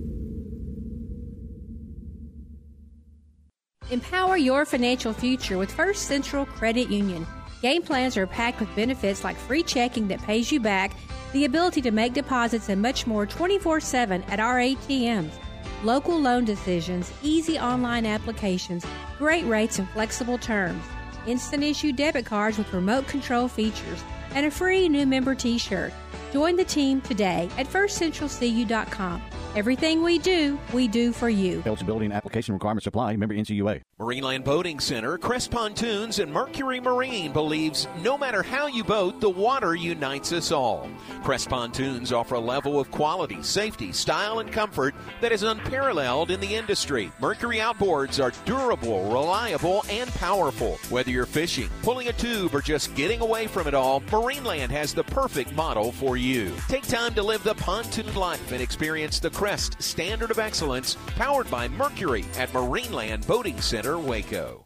Empower your financial future with First Central Credit Union. Game plans are packed with benefits like free checking that pays you back, the ability to make deposits, and much more 24 7 at our ATMs. Local loan decisions, easy online applications, great rates and flexible terms, instant issue debit cards with remote control features, and a free new member t shirt. Join the team today at firstcentralcu.com. Everything we do, we do for you. Eligibility and application requirements apply. Member NCUA. Marineland Boating Center, Crest Pontoons, and Mercury Marine believes no matter how you boat, the water unites us all. Crest Pontoons offer a level of quality, safety, style, and comfort that is unparalleled in the industry. Mercury outboards are durable, reliable, and powerful. Whether you're fishing, pulling a tube, or just getting away from it all, Marineland has the perfect model for you. Take time to live the pontoon life and experience the Crest standard of excellence powered by Mercury at Marineland Boating Center, Waco.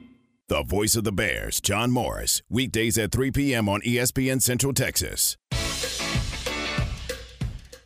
The voice of the Bears, John Morris, weekdays at 3 p.m. on ESPN Central Texas.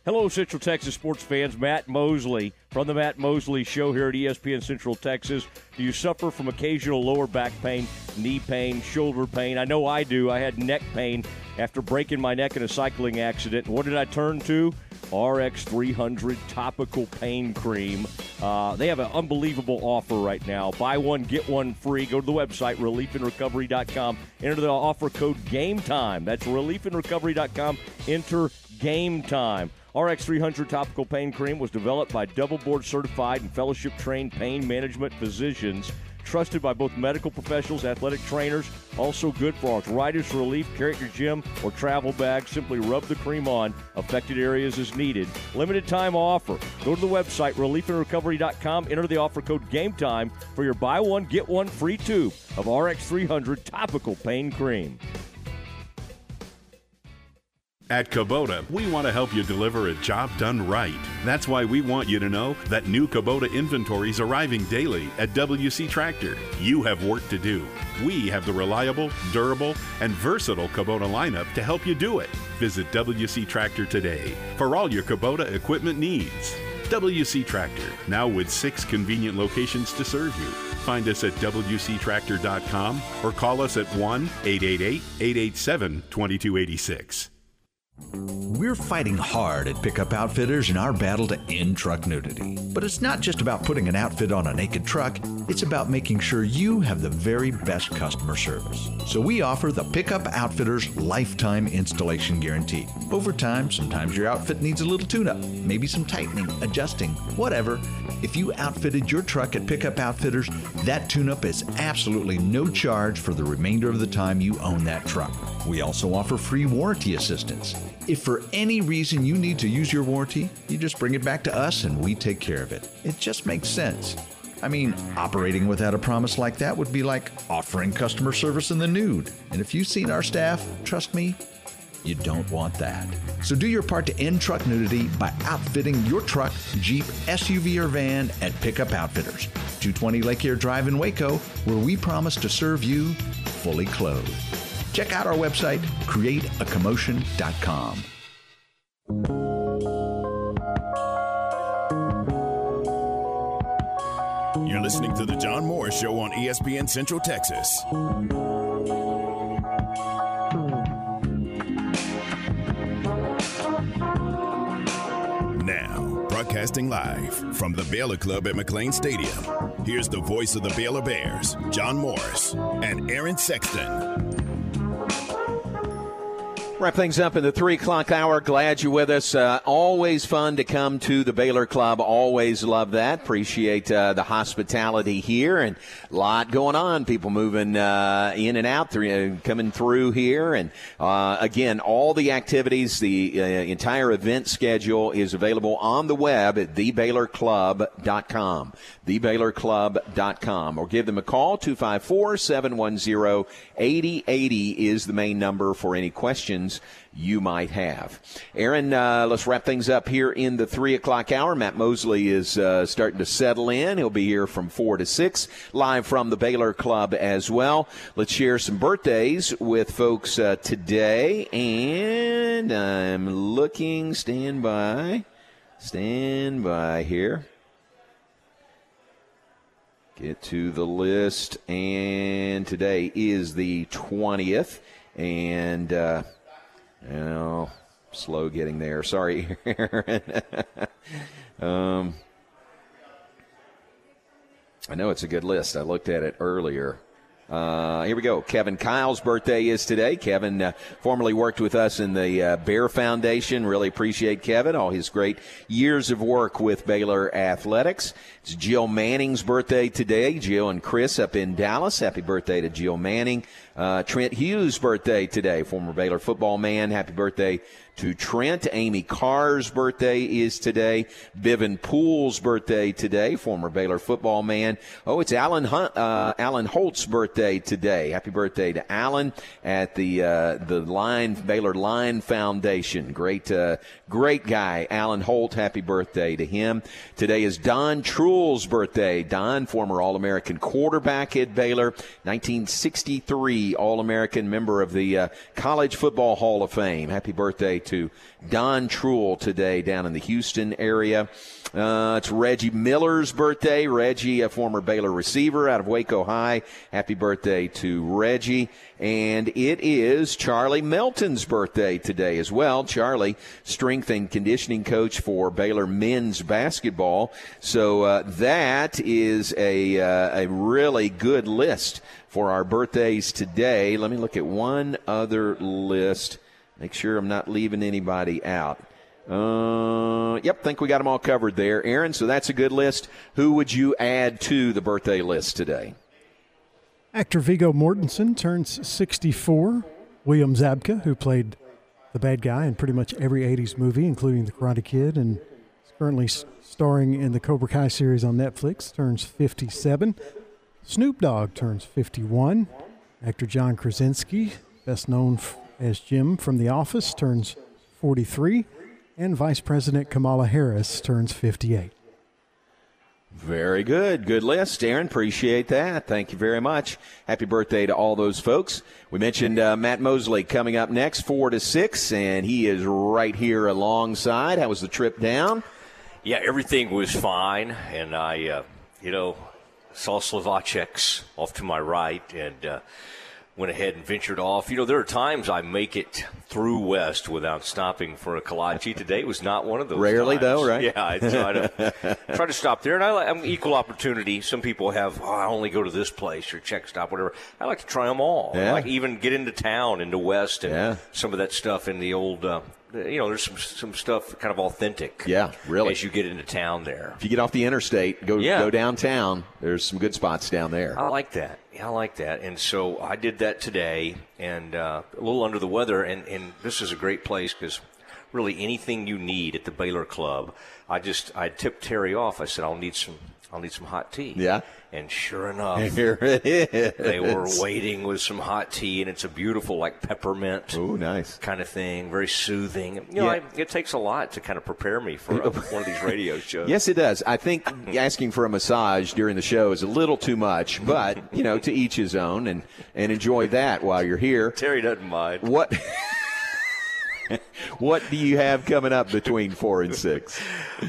Hello, Central Texas sports fans. Matt Mosley from the Matt Mosley Show here at ESPN Central Texas. Do you suffer from occasional lower back pain, knee pain, shoulder pain? I know I do. I had neck pain after breaking my neck in a cycling accident. What did I turn to? RX 300 topical pain cream. Uh, they have an unbelievable offer right now. Buy one, get one free. Go to the website, reliefandrecovery.com. Enter the offer code GAME TIME. That's reliefandrecovery.com. Enter GAME TIME. RX 300 topical pain cream was developed by double board certified and fellowship trained pain management physicians. Trusted by both medical professionals, athletic trainers, also good for arthritis relief. Carry your gym or travel bag. Simply rub the cream on affected areas as needed. Limited time offer. Go to the website reliefandrecovery.com. Enter the offer code GameTime for your buy one get one free tube of RX 300 topical pain cream. At Kubota, we want to help you deliver a job done right. That's why we want you to know that new Kubota inventory is arriving daily at WC Tractor. You have work to do. We have the reliable, durable, and versatile Kubota lineup to help you do it. Visit WC Tractor today for all your Kubota equipment needs. WC Tractor, now with six convenient locations to serve you. Find us at WCTractor.com or call us at 1 888 887 2286. We're fighting hard at Pickup Outfitters in our battle to end truck nudity. But it's not just about putting an outfit on a naked truck, it's about making sure you have the very best customer service. So we offer the Pickup Outfitters Lifetime Installation Guarantee. Over time, sometimes your outfit needs a little tune up, maybe some tightening, adjusting, whatever. If you outfitted your truck at Pickup Outfitters, that tune up is absolutely no charge for the remainder of the time you own that truck. We also offer free warranty assistance. If for any reason you need to use your warranty, you just bring it back to us and we take care of it. It just makes sense. I mean, operating without a promise like that would be like offering customer service in the nude. And if you've seen our staff, trust me, you don't want that. So do your part to end truck nudity by outfitting your truck, Jeep, SUV, or van at Pickup Outfitters, 220 Lake Air Drive in Waco, where we promise to serve you fully clothed. Check out our website, createacommotion.com. You're listening to The John Morris Show on ESPN Central Texas. Now, broadcasting live from the Baylor Club at McLane Stadium, here's the voice of the Baylor Bears, John Morris, and Aaron Sexton. Wrap things up in the three o'clock hour. Glad you're with us. Uh, always fun to come to the Baylor Club. Always love that. Appreciate uh, the hospitality here and a lot going on. People moving uh, in and out, through, uh, coming through here. And uh, again, all the activities, the uh, entire event schedule is available on the web at thebaylorclub.com. Thebaylorclub.com. Or give them a call. 254 710 8080 is the main number for any questions you might have. Aaron, uh, let's wrap things up here in the three o'clock hour. Matt Mosley is uh, starting to settle in. He'll be here from four to six, live from the Baylor Club as well. Let's share some birthdays with folks uh, today. And I'm looking, stand by, stand by here. Get to the list, and today is the 20th, and uh, you slow getting there. Sorry, um, I know it's a good list. I looked at it earlier. Uh, here we go. Kevin Kyle's birthday is today. Kevin uh, formerly worked with us in the uh, Bear Foundation. Really appreciate Kevin, all his great years of work with Baylor Athletics. It's Jill Manning's birthday today. Jill and Chris up in Dallas. Happy birthday to Jill Manning. Uh, Trent Hughes' birthday today, former Baylor football man. Happy birthday to Trent. Amy Carr's birthday is today. Bivin Poole's birthday today, former Baylor football man. Oh, it's Alan Hunt, uh, Alan Holt's birthday today. Happy birthday to Alan at the uh, the Line Baylor Line Foundation. Great, uh, great guy, Alan Holt. Happy birthday to him. Today is Don Trull's birthday. Don, former All American quarterback at Baylor, 1963 All American member of the uh, College Football Hall of Fame. Happy birthday to Don Trull today down in the Houston area. Uh, it's Reggie Miller's birthday. Reggie, a former Baylor receiver out of Waco High. Happy birthday to Reggie. And it is Charlie Melton's birthday today as well. Charlie, strength and conditioning coach for Baylor men's basketball. So uh, that is a, uh, a really good list for our birthdays today. Let me look at one other list. Make sure I'm not leaving anybody out. Uh, yep, think we got them all covered there, Aaron. So that's a good list. Who would you add to the birthday list today? Actor Viggo Mortensen turns 64. William Zabka, who played the bad guy in pretty much every 80s movie, including The Karate Kid, and is currently starring in the Cobra Kai series on Netflix, turns 57. Snoop Dogg turns 51. Actor John Krasinski, best known as Jim from The Office, turns 43. And Vice President Kamala Harris turns 58. Very good. Good list, Aaron. Appreciate that. Thank you very much. Happy birthday to all those folks. We mentioned uh, Matt Mosley coming up next, 4 to 6, and he is right here alongside. How was the trip down? Yeah, everything was fine. And I, uh, you know, saw Slovaceks off to my right and uh, went ahead and ventured off. You know, there are times I make it through West without stopping for a kolache. Today was not one of those. Rarely, times. though, right? Yeah, I try to try to stop there, and I, I'm equal opportunity. Some people have, oh, I only go to this place or Czech Stop, whatever. I like to try them all. Yeah. I like even get into town, into West, and Yeah. some of that stuff in the old. Uh, you know, there's some some stuff kind of authentic. Yeah, really. As you get into town there. If you get off the interstate, go Yeah. go downtown. There's some good spots down there. I like that. Yeah, I like that. And so I did that today, and uh, a little under the weather. And, and this is a great place because really anything you need at the Baylor Club, I just I tipped Terry off. I said I'll need some I'll need some hot tea. Yeah. And sure enough, Here it is. they were waiting with some hot tea, and it's a beautiful, like peppermint. Ooh, nice. Kind of thing, very soothing. You know, Yeah. I, it takes a lot to kind of prepare me for a, one of these radio shows. Yes, it does. I think asking for a massage during the show is a little too much, but you know, to each his own, and and enjoy that while you're here. Terry doesn't mind. What? what do you have coming up between four and six?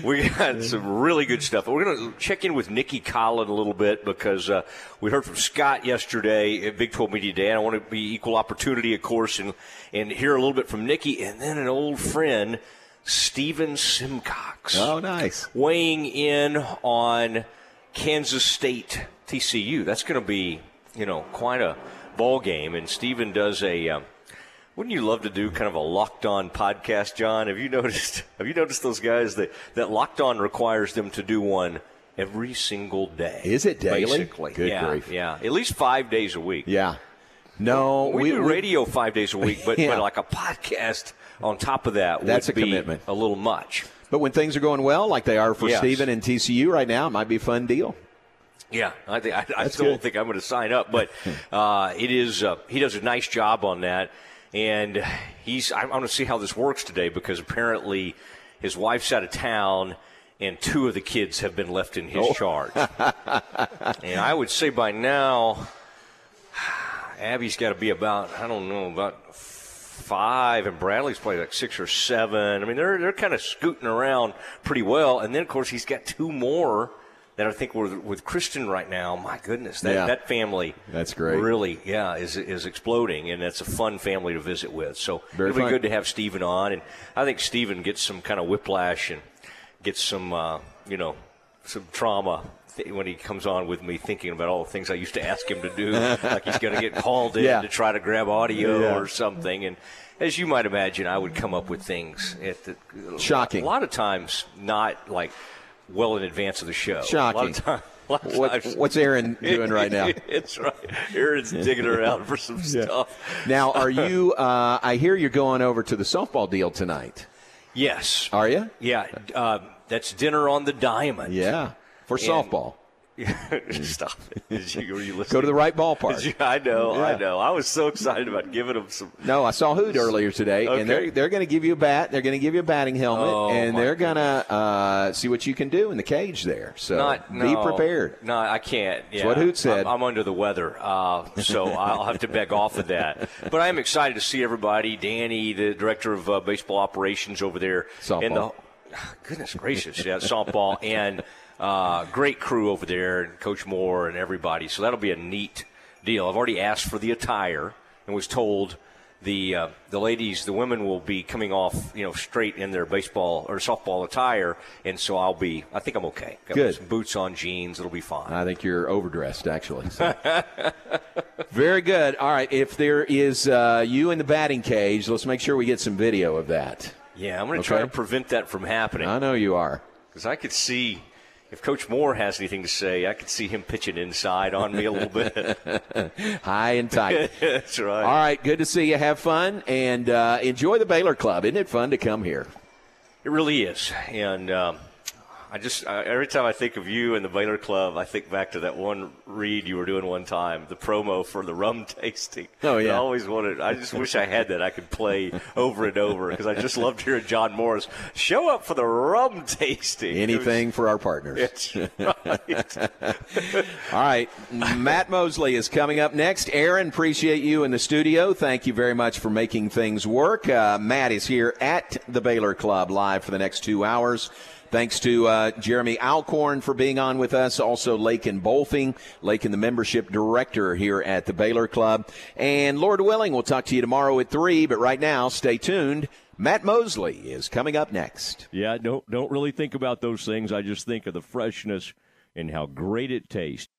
We got some really good stuff. We're going to check in with Nicki Collen a little bit because uh, we heard from Scott yesterday at Big 12 Media Day. And I want to be equal opportunity, of course, and, and hear a little bit from Nicki. And then an old friend, Steven Simcox. Oh, nice. Weighing in on Kansas State TCU. That's going to be, you know, quite a ball game. And Steven does a. Um, wouldn't you love to do kind of a locked on podcast, John? Have you noticed? Have you noticed those guys that that locked on requires them to do one every single day? Is it daily? Basically, Good yeah, grief. yeah, at least five days a week. Yeah. No, we, we- do we- radio five days a week, but, Yeah. but like a podcast on top of that That's a be commitment. a little much. But when things are going well, like they are for Yes. Stephen and TCU right now, it might be a fun deal. Yeah, I think I, I still good. don't think I'm going to sign up, but uh, it is. Uh, he does a nice job on that, and he's. I'm going to see how this works today because apparently his wife's out of town, and two of the kids have been left in his Oh. charge. and I would say by now, Abby's got to be about I don't know about five, and Bradley's probably like six or seven. I mean, they're they're kind of scooting around pretty well, and then of course he's got two more that I think were with Kristen right now. My goodness, that Yeah. that family That's great. Really, yeah, is is exploding, and it's a fun family to visit with. So Very it'll be good to have Stephen on, and I think Stephen gets some kind of whiplash and gets some uh, you know some trauma. When he comes on with me, thinking about all the things I used to ask him to do, like he's going to get called in Yeah. to try to grab audio Yeah. or something, and as you might imagine, I would come up with things at the, Shocking. A lot of times, not like well in advance of the show. Shocking. of time, a lot of What- what's Aaron doing right now? it's right. Aaron's digging around for some stuff. Now, are you? Uh, I hear you're going over to the softball deal tonight. Yes. Are you? Yeah. Uh, that's dinner on the diamond. Yeah, for And- softball. Stop it. You, were you listening? Go to the right ballpark. I know. I know. I was so excited about giving them some. No, I saw Hoot earlier today, Okay. and they're they're going to give you a bat. They're going to give you a batting helmet, Oh, and they're going to uh, see what you can do in the cage there. So Not, be no, prepared. No, I can't. That's what Hoot said. I'm, I'm under the weather, uh, so I'll have to beg off of that. But I am excited to see everybody. Danny, the director of uh, baseball operations over there, and the Softball. goodness gracious, yeah, softball and uh, great crew over there, and Coach Moore and everybody. So that'll be a neat deal. I've already asked for the attire and was told the uh, the ladies, the women will be coming off, you know, straight in their baseball or softball attire, and so I'll be. I think I'm okay. Got Good. some boots on, jeans. It'll be fine. I think you're overdressed, actually. So. Very good. All right, if there is uh, you in the batting cage, let's make sure we get some video of that. Yeah, I'm going to try Okay. to prevent that from happening. I know you are. Because I could see, if Coach Moore has anything to say, I could see him pitching inside on me a little bit. High and tight. That's right. All right, good to see you. Have fun and uh, enjoy the Baylor Club. Isn't it fun to come here? It really is. And um, I just, uh, every time I think of you and the Baylor Club, I think back to that one read you were doing one time, the promo for the rum tasting. Oh, yeah. I always wanted, I just wish I had that I could play over and over because I just loved hearing John Morris show up for the rum tasting. It was- Anything for our partners. Right. All right, Matt Mosley is coming up next. Aaron, appreciate you in the studio. Thank you very much for making things work. Uh, Matt is here at the Baylor Club live for the next two hours. Thanks to uh, Jeremy Alcorn for being on with us. Also, Lakin Bolfing, Lakin, the membership director here at the Baylor Club. And Lord willing, we'll talk to you tomorrow at 3. But right now, stay tuned. Matt Mosley is coming up next. Yeah, don't don't really think about those things. I just think of the freshness and how great it tastes.